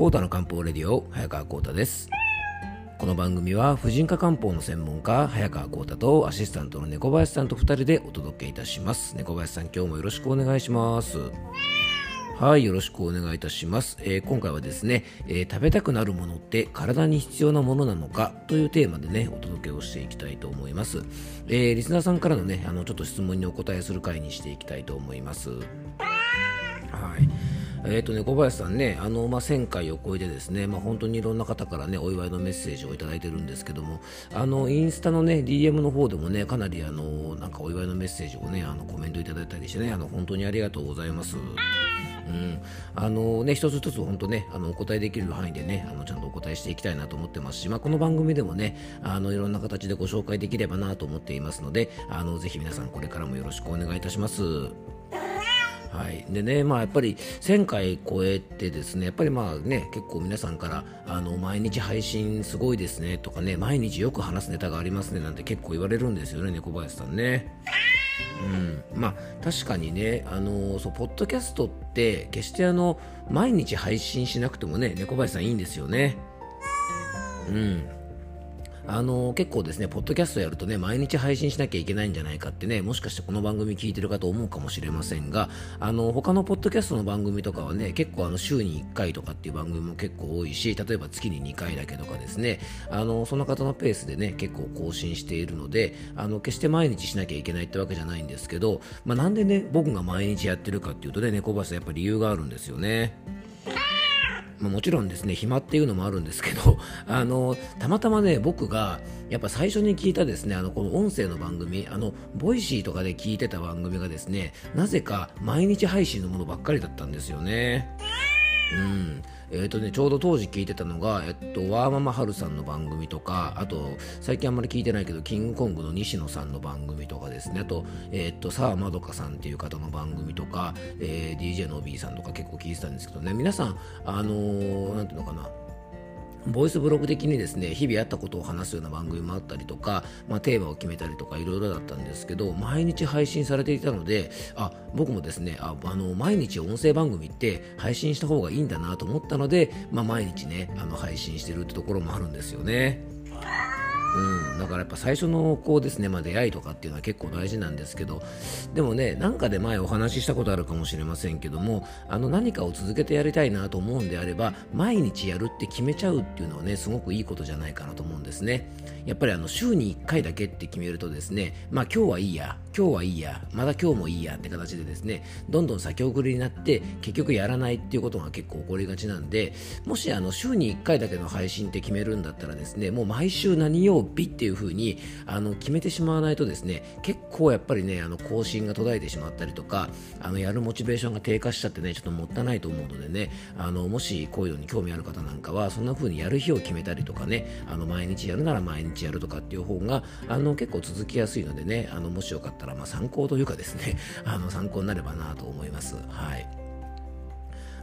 コータの漢方レディオ早川コータです。この番組は婦人科漢方の専門家早川コータとアシスタントの猫林さんと2人でお届けいたします。猫林さん今日もよろしくお願いします。はいよろしくお願いいたします、えー、今回はですね、えー、食べたくなるものって体に必要なものなのかというテーマでねお届けをしていきたいと思います、えー、リスナーさんからのねあのちょっと質問にお答えする回にしていきたいと思います。えーとね、小林さんね、あのまあ、1000回を超えてですね、まあ、本当にいろんな方からね、お祝いのメッセージをいただいてるんですけども、あのインスタのね、DM の方でもね、かなりあのなんかお祝いのメッセージをね、あのコメントいただいたりしてね、あの本当にありがとうございます。うん、あのね、一つ一つ本当ね、あのお答えできる範囲でね、あのちゃんとお答えしていきたいなと思ってますし、まあ、この番組でもね、あのいろんな形でご紹介できればなと思っていますので、あのぜひ皆さんこれからもよろしくお願いいたします。はいでねまあ、やっぱり1000回超えてですねやっぱりまあね結構皆さんからあの毎日配信すごいですねとかね毎日よく話すネタがありますねなんて結構言われるんですよね猫林さんね。うん、まあ確かにねあのそうポッドキャストって決してあの毎日配信しなくてもね猫林さんいいんですよね。うんあの結構ですね、ポッドキャストやるとね、毎日配信しなきゃいけないんじゃないかってね、もしかしてこの番組聞いてる方思うかもしれませんが、あの他のポッドキャストの番組とかはね、結構あの週に1回とかっていう番組も結構多いし、例えば月に2回だけとかですね、あのその方のペースでね、結構更新しているので、あの決して毎日しなきゃいけないってわけじゃないんですけど、まあ、なんでね、僕が毎日やってるかっていうとね、猫バスやっぱり理由があるんですよね。まあ、もちろんですね暇っていうのもあるんですけど あのたまたまね僕がやっぱ最初に聞いたですねあのこの音声の番組あの Voicy とかで聞いてた番組がですねなぜか毎日配信のものばっかりだったんですよね。うんえーとね、ちょうど当時聞いてたのが、えっと、ワーママハルさんの番組とか、あと、最近あんまり聞いてないけど、キングコングの西野さんの番組とかですね、あと、えっと、さあまどかさんっていう方の番組とか、えー、DJ の OB さんとか結構聞いてたんですけどね、皆さん、あのー、なんていうのかな、ボイスブログ的にですね日々あったことを話すような番組もあったりとか、まあ、テーマを決めたりとかいろいろだったんですけど毎日配信されていたのであ僕もですねああの毎日音声番組って配信した方がいいんだなと思ったので、まあ、毎日ねあの配信してるってところもあるんですよね。うん、だからやっぱ最初のこうですね、まあ、出会いとかっていうのは結構大事なんですけどでもねなんかで前お話ししたことあるかもしれませんけどもあの何かを続けてやりたいなと思うんであれば毎日やるって決めちゃうっていうのはねすごくいいことじゃないかなと思うんですね。やっぱりあの週に1回だけって決めるとですねまあ今日はいいや今日はいいやまだ今日もいいやって形でですねどんどん先送りになって結局やらないっていうことが結構起こりがちなんでもしあの週に1回だけの配信って決めるんだったらですねもう毎週何曜日っていう風にあの決めてしまわないとですね結構やっぱりねあの更新が途絶えてしまったりとかあのやるモチベーションが低下しちゃってねちょっともったいないと思うのでねあのもしこういうのに興味ある方なんかはそんな風にやる日を決めたりとかねあの毎日やるなら毎日やるとかっていう方があの結構続きやすいのでねあのもしよかったらまあ参考というかですねあの参考になればなと思います。はい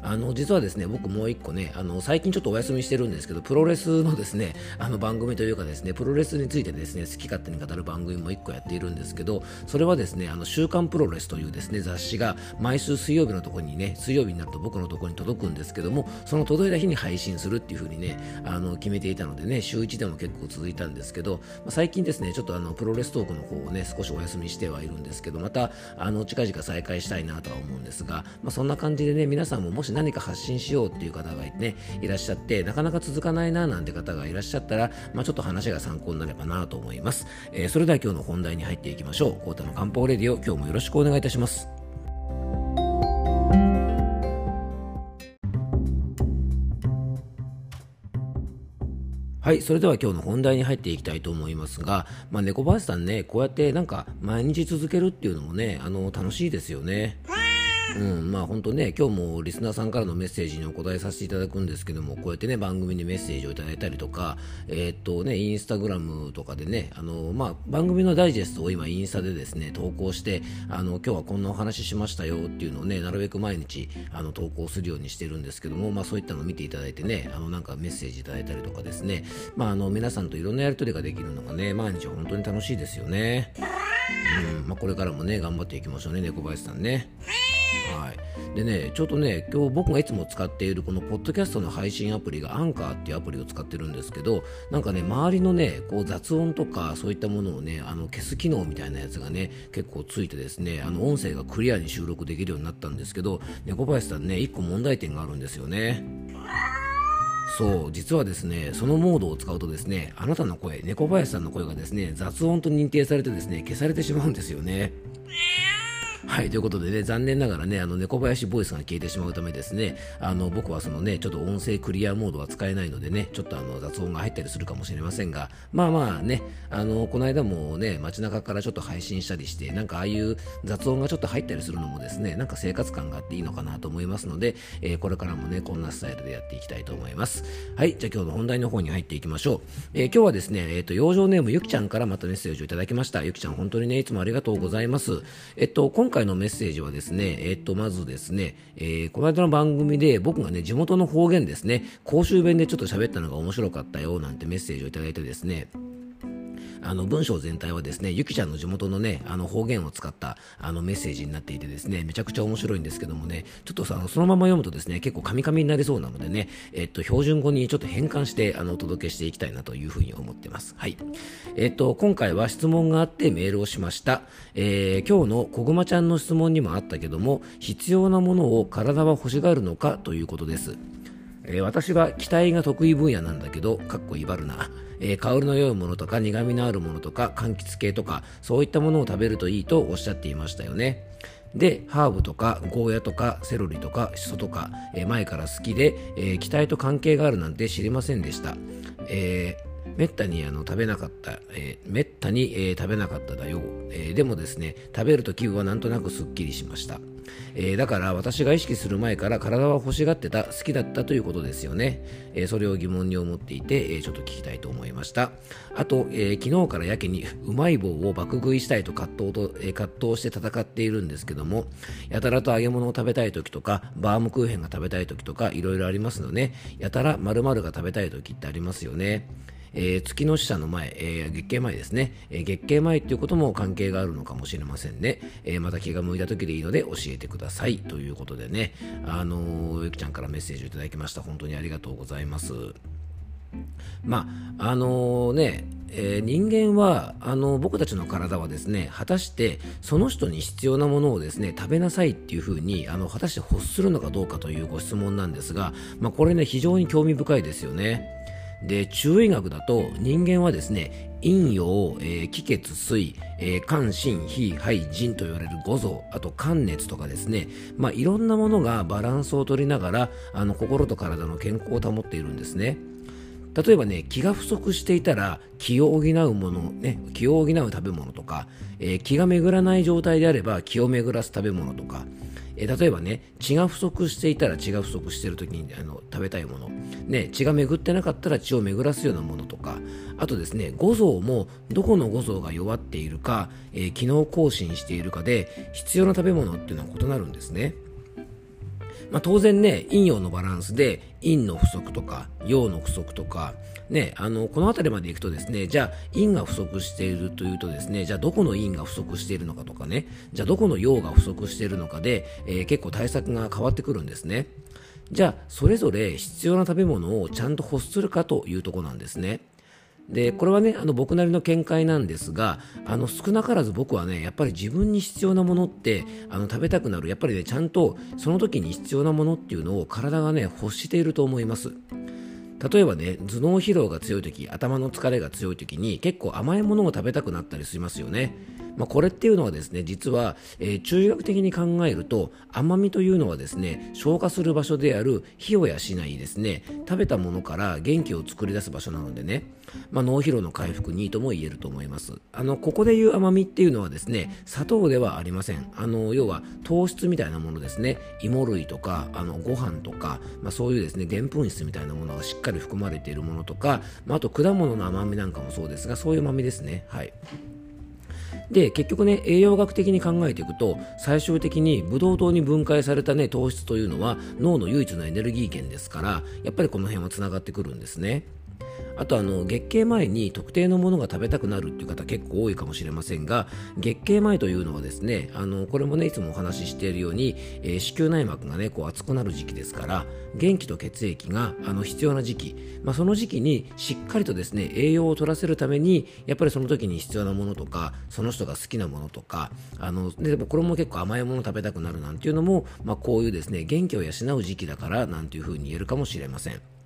あの実はですね僕もう一個ねあの最近ちょっとお休みしてるんですけどプロレスのですねあの番組というかですねプロレスについてですね好き勝手に語る番組も一個やっているんですけどそれはですねあの週刊プロレスというですね雑誌が毎週水曜日のところにね水曜日になると僕のところに届くんですけどもその届いた日に配信するっていう風にねあの決めていたのでね週1でも結構続いたんですけど、まあ、最近ですねちょっとあのプロレストークの方をね少しお休みしてはいるんですけどまたあの近々再開したいなとは思うんですが、まあ、そんな感じでね皆さんももし何か発信しようっていう方がねいらっしゃってなかなか続かないななんて方がいらっしゃったら、まあ、ちょっと話が参考になればなと思います、えー、それでは今日の本題に入っていきましょう。コータの漢方レディオ今日もよろしくお願いいたします。はい、それでは今日の本題に入っていきたいと思いますが、まあ、猫林さんね、こうやってなんか毎日続けるっていうのもね、あの楽しいですよね。うん、まあ本当ね、今日もリスナーさんからのメッセージにお答えさせていただくんですけども、こうやってね、番組にメッセージをいただいたりとか、えー、っとね、インスタグラムとかでね、あの、まあ番組のダイジェストを今インスタでですね、投稿して、あの、今日はこんなお話ししましたよっていうのをね、なるべく毎日、あの、投稿するようにしてるんですけども、まあそういったのを見ていただいてね、あの、なんかメッセージいただいたりとかですね、まああの、皆さんといろんなやりとりができるのがね、毎日本当に楽しいですよね。うん、まあこれからもね、頑張っていきましょうね、猫林さんね。はい。でね、ちょっとね、今日僕がいつも使っているこのポッドキャストの配信アプリがアンカーっていうアプリを使ってるんですけど、なんかね、周りのね、こう雑音とかそういったものをね、あの消す機能みたいなやつがね、結構ついてですね、あの音声がクリアに収録できるようになったんですけど、猫林さんね、一個問題点があるんですよね。そう実はですねそのモードを使うとですねあなたの声猫林さんの声がですね雑音と認定されてですね消されてしまうんですよね。はい、ということでね、残念ながらね、あの、猫林ボイスが消えてしまうためですね、あの、僕はそのね、ちょっと音声クリアモードは使えないのでね、ちょっとあの、雑音が入ったりするかもしれませんが、まあまあね、あの、この間もね、街中からちょっと配信したりして、なんかああいう雑音がちょっと入ったりするのもですね、なんか生活感があっていいのかなと思いますので、えー、これからもね、こんなスタイルでやっていきたいと思います。はい、じゃあ今日の本題の方に入っていきましょう。えー、今日はですね、えっ、ー、と、養生ネームゆきちゃんからまたメッセージをいただきました。ゆきちゃん、本当にね、いつもありがとうございます。えっと、今回のメッセージはですね、えっと、まずですね、えー、この間の番組で僕がね、地元の方言ですね、公衆弁でちょっと喋ったのが面白かったよ、なんてメッセージをいただいてですね、あの文章全体はですね、ゆきちゃんの地元のね、あの方言を使ったあのメッセージになっていてですね、めちゃくちゃ面白いんですけどもね、ちょっとさ、そのまま読むとですね、結構カミカミになりそうなのでね、えっと、標準語にちょっと変換してあのお届けしていきたいなというふうに思ってます。はい。えっと、今回は質問があってメールをしました。えー、今日のこぐまちゃんの質問にもあったけども、必要なものを体は欲しがるのかということです。えー、私は期待が得意分野なんだけど、かっこ威張るな。えー、香りの良いものとか苦味のあるものとか柑橘系とかそういったものを食べるといいとおっしゃっていましたよね。で、ハーブとかゴーヤとかセロリとかシソとか、えー、前から好きで、えー、期待と関係があるなんて知りませんでした。えめったにあの食べなかった、えー、めったに、えー、食べなかっただよ、えー、でもですね食べると気分はなんとなくすっきりしました、え、だから私が意識する前から体は欲しがってた好きだったということですよね、え、それを疑問に思っていて、え、ちょっと聞きたいと思いました。あと、え、昨日からやけにうまい棒を爆食いしたいと葛藤と、え、葛藤して戦っているんですけどもやたらと揚げ物を食べたい時とかバームクーヘンが食べたい時とかいろいろありますのでやたら〇〇が食べたい時ってありますよね。えー、月の使者の前、えー、月経前ですね、えー、月経前っていうことも関係があるのかもしれませんね、えまた気が向いた時でいいので教えてください。ということでね。あのゆきちゃんからメッセージをいただきました。本当にありがとうございます。まああのねえー、人間はあの僕たちの体はですね果たしてその人に必要なものをですね食べなさいっていうふうにあの果たして欲するのかどうかというご質問なんですが、まあ、これね非常に興味深いですよね。で中医学だと人間はですね陰陽、えー、気血水、えー、肝心脾肺腎と言われる五臓あと肝熱とかですね、まあ、いろんなものがバランスを取りながらあの心と体の健康を保っているんですね。例えばね気が不足していたら気を補うもの、ね、気を補う食べ物とか、えー、気が巡らない状態であれば気を巡らす食べ物とかえ例えばね血が不足していたら血が不足している時にあの食べたいもの、ね、血が巡ってなかったら血を巡らすようなものとかあとですね五臓もどこの五臓が弱っているか、えー、機能更新しているかで必要な食べ物っていうのは異なるんですね。まあ、当然ね、陰陽のバランスで陰の不足とか陽の不足とか、ね、あのこの辺りまでいくとですねじゃあ陰が不足しているというとですねじゃあどこの陰が不足しているのかとかねじゃあどこの陽が不足しているのかで、えー、結構対策が変わってくるんですね。じゃあそれぞれ必要な食べ物をちゃんと欲するかというところなんですね。でこれはねあの僕なりの見解なんですがあの少なからず僕はねやっぱり自分に必要なものってあの食べたくなる。やっぱりねちゃんとその時に必要なものっていうのを体がね欲していると思います。例えばね頭脳疲労が強い時頭の疲れが強い時に結構甘いものを食べたくなったりしますよね。まあ、これっていうのはですね実は、えー、中医学的に考えると甘みというのはですね消化する場所である火を養いですね。食べたものから元気を作り出す場所なのでね、まあ、脳疲労の回復にとも言えると思います。あのここでいう甘みっていうのはですね砂糖ではありません。あの要は糖質みたいなものですね。芋類とかあのご飯とか、まあ、そういうですねでんぷん質みたいなものがしっかり含まれているものとか、まあ、あと果物の甘みなんかもそうですがそういう甘みですね。はい。で結局ね栄養学的に考えていくと最終的にブドウ糖に分解されたね糖質というのは脳の唯一のエネルギー源ですからやっぱりこの辺はつながってくるんですね。あとあの月経前に特定のものが食べたくなるっていう方結構多いかもしれませんが月経前というのはですねあのこれもねいつもお話ししているように、えー、子宮内膜がねこう熱くなる時期ですから元気と血液があの必要な時期、まあ、その時期にしっかりとですね栄養を取らせるためにやっぱりその時に必要なものとかその人が好きなものとかあのでもこれも結構甘いもの食べたくなるなんていうのも、まあ、こういうですね元気を養う時期だからなんていうふうに言えるかもしれません。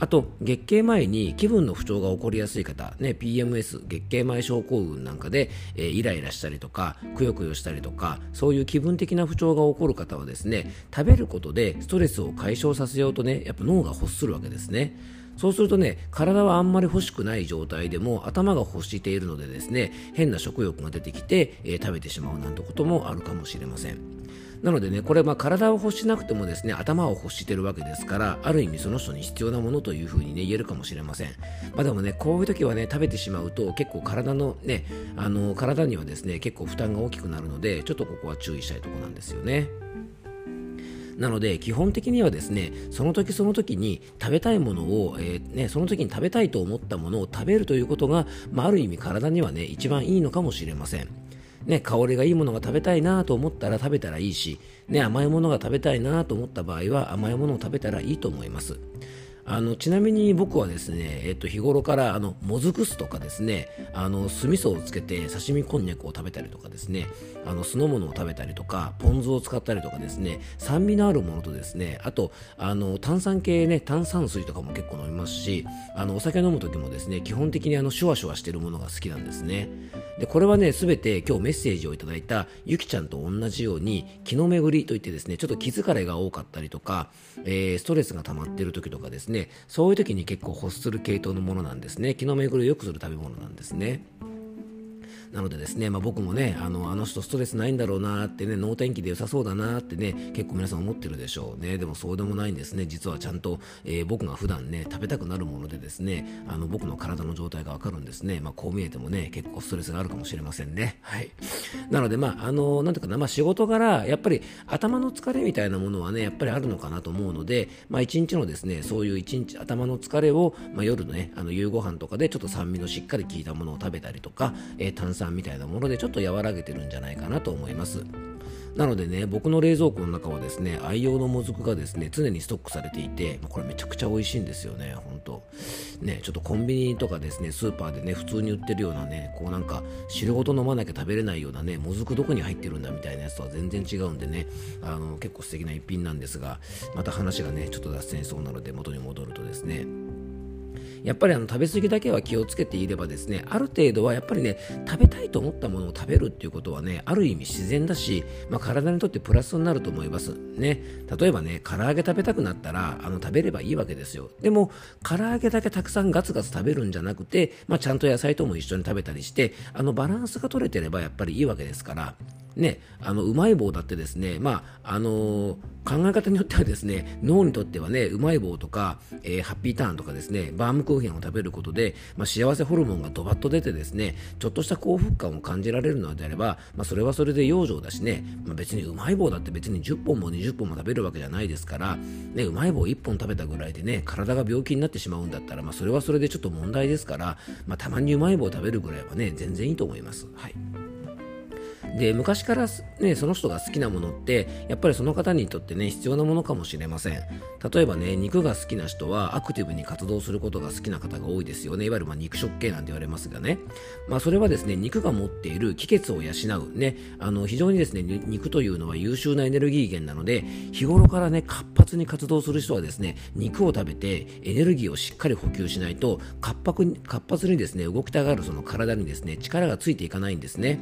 あと、月経前に気分の不調が起こりやすい方、ね、PMS、月経前症候群なんかで、えー、イライラしたりとか、くよくよしたりとか、そういう気分的な不調が起こる方はですね、食べることでストレスを解消させようとね、やっぱ脳が欲するわけですね。そうするとね、体はあんまり欲しくない状態でも頭が欲しているのでですね、変な食欲が出てきて、えー、食べてしまうなんてこともあるかもしれません。なのでね、これまあ体を欲しなくてもですね、頭を欲してるわけですから、ある意味その人に必要なものというふうにね、言えるかもしれません。まあでもね、こういう時はね、食べてしまうと結構体のね、あの、体にはですね、結構負担が大きくなるので、ちょっとここは注意したいところなんですよね。なので基本的にはですねその時その時に食べたいものを、えー、ね、その時に食べたいと思ったものを食べるということが、まあ、ある意味体にはね一番いいのかもしれません。ね、香りがいいものが食べたいなと思ったら食べたらいいし、ね、甘いものが食べたいなと思った場合は甘いものを食べたらいいと思います。あのちなみに僕はですね、えっと、日頃からあのもずく酢とかですねあの酢味噌をつけて刺身こんにゃくを食べたりとかですねあの酢の物を食べたりとかポン酢を使ったりとかですね酸味のあるものとですねあとあの炭酸系ね炭酸水とかも結構飲みますしあのお酒飲む時もですね基本的にあのシュワシュワしてるものが好きなんですね。でこれはね全て今日メッセージをいただいたゆきちゃんと同じように気の巡りといってですねちょっと気疲れが多かったりとか、えー、ストレスが溜まっている時とかですねね。そういう時に結構欲する系統のものなんですね。気の巡りを良くする食べ物なんですね。なのでですね、まあ、僕もねあのあの人ストレスないんだろうなってね能天気で良さそうだなってね結構皆さん思ってるでしょうね。でもそうでもないんですね。実はちゃんと、えー、僕が普段ね食べたくなるものでですねあの僕の体の状態がわかるんですね、まあ、こう見えてもね結構ストレスがあるかもしれませんね。はい。なのでまああのなんていうかな、まあ、仕事柄やっぱり頭の疲れみたいなものはねやっぱりあるのかなと思うのでまあ一日のですねそういう一日頭の疲れを、まあ、夜のねあの夕ご飯とかでちょっと酸味のしっかり効いたものを食べたりとか、えー、炭酸みたいなものでちょっと和らげてるんじゃないかなと思います。なのでね、僕の冷蔵庫の中はですね、愛用のもずくがですね、常にストックされていて、これめちゃくちゃ美味しいんですよね、ほんと。ね、ちょっとコンビニとかですね、スーパーでね、普通に売ってるようなね、こうなんか、汁ごと飲まなきゃ食べれないようなね、もずくどこに入ってるんだみたいなやつとは全然違うんでね、あの、結構素敵な一品なんですが、また話がね、ちょっと脱線しそうなので元に戻るとですね、やっぱりあの食べ過ぎだけは気をつけていればですねある程度はやっぱりね食べたいと思ったものを食べるっていうことはねある意味自然だし、まあ、体にとってプラスになると思います。ね。例えばね唐揚げ食べたくなったらあの食べればいいわけですよ。でも唐揚げだけたくさんガツガツ食べるんじゃなくて、まあ、ちゃんと野菜とも一緒に食べたりしてあのバランスが取れてればやっぱりいいわけですから。ね、あのうまい棒だってですね、まああのー、考え方によってはですね脳にとってはねうまい棒とか、えー、ハッピーターンとかですねバームクーヘンを食べることで、まあ、幸せホルモンがドバッと出てですねちょっとした幸福感を感じられるのであれば、まあ、それはそれで養生だしね、まあ、別にうまい棒だって別に10本も20本も食べるわけじゃないですから、ね、うまい棒1本食べたぐらいでね体が病気になってしまうんだったら、まあ、それはそれでちょっと問題ですから、まあ、たまにうまい棒を食べるぐらいはね全然いいと思います。はいで昔から、ね、その人が好きなものってやっぱりその方にとってね必要なものかもしれません。例えばね肉が好きな人はアクティブに活動することが好きな方が多いですよね。いわゆるま肉食系なんて言われますがね。まあそれはですね肉が持っている気血を養うね。あの非常にですね肉というのは優秀なエネルギー源なので日頃からね活発に活動する人はですね肉を食べてエネルギーをしっかり補給しないと活発にですね動きたがるその体にですね力がついていかないんですね。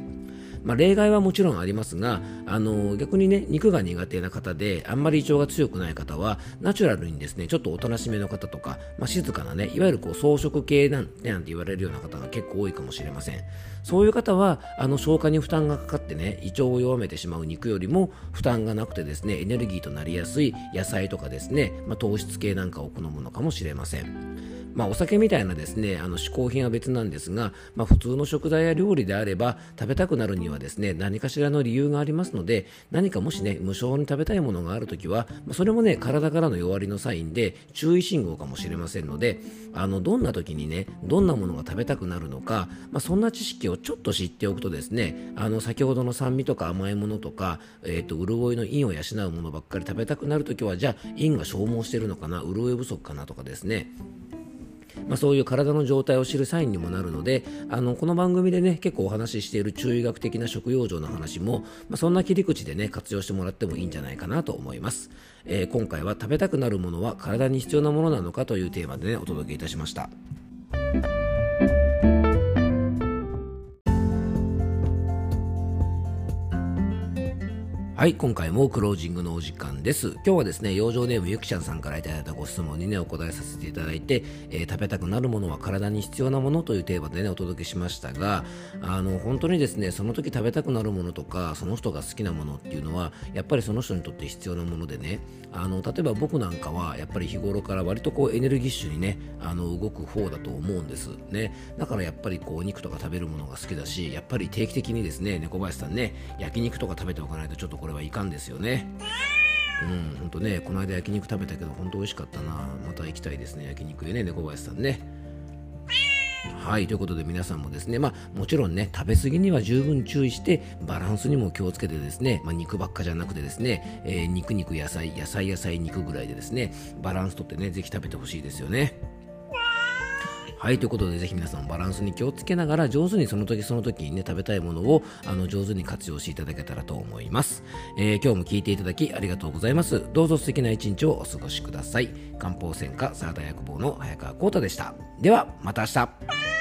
まあ、例外はもちろんありますが、あの逆にね、肉が苦手な方で、あんまり胃腸が強くない方は、ナチュラルにですね、ちょっとおとなしめの方とか、まあ、静かなね、いわゆるこう草食系なんてなんて言われるような方が結構多いかもしれません。そういう方は、あの消化に負担がかかってね、胃腸を弱めてしまう肉よりも負担がなくてですね、エネルギーとなりやすい野菜とかですね、まあ、糖質系なんかを好むのかもしれません。まあ、お酒みたいなですねあの嗜好品は別なんですが、まあ、普通の食材や料理であれば食べたくなるにはですね何かしらの理由がありますので何かもしね無償に食べたいものがあるときは、まあ、それもね体からの弱りのサインで注意信号かもしれませんのであのどんな時にねどんなものが食べたくなるのか、まあ、そんな知識ををちょっと知っておくとですねあの先ほどの酸味とか甘いものとか、えーと、潤いの陰を養うものばっかり食べたくなるときはじゃあ陰が消耗してるのかな潤い不足かなとかですね。まあ、そういう体の状態を知るサインにもなるのであのこの番組でね結構お話ししている中医学的な食用状の話も、まあ、そんな切り口でね活用してもらってもいいんじゃないかなと思います、えー、今回は食べたくなるものは体に必要なものなのかというテーマでねお届けいたしました。はい今回もクロージングのお時間です。今日はですね養生ネームゆきちゃんさんからいただいたご質問にねお答えさせていただいて、えー、食べたくなるものは体に必要なものというテーマでねお届けしましたがあの本当にですねその時食べたくなるものとかその人が好きなものっていうのはやっぱりその人にとって必要なものでねあの例えば僕なんかはやっぱり日頃から割とこうエネルギッシュにねあの動く方だと思うんです。ね。だからやっぱりこうお肉とか食べるものが好きだしやっぱり定期的にですね猫林さんね焼肉とか食べておかないとちょっとこれはいかんですよね。うん、ほんとね、この間焼肉食べたけど、本当美味しかったな。また行きたいですね、焼肉へね、猫林さんね。はい、ということで皆さんもですね、まあもちろんね、食べ過ぎには十分注意して、バランスにも気をつけてですね、まあ、肉ばっかじゃなくてですね、えー、肉肉野菜、野菜野菜肉ぐらいでですね、バランスとってね、ぜひ食べてほしいですよね。はい、ということで、ぜひ皆さんバランスに気をつけながら、上手にその時その時にね、食べたいものを、あの、上手に活用していただけたらと思います。えー、今日も聞いていただきありがとうございます。どうぞ素敵な一日をお過ごしください。漢方専科サラダ薬房の早川幸太でした。では、また明日。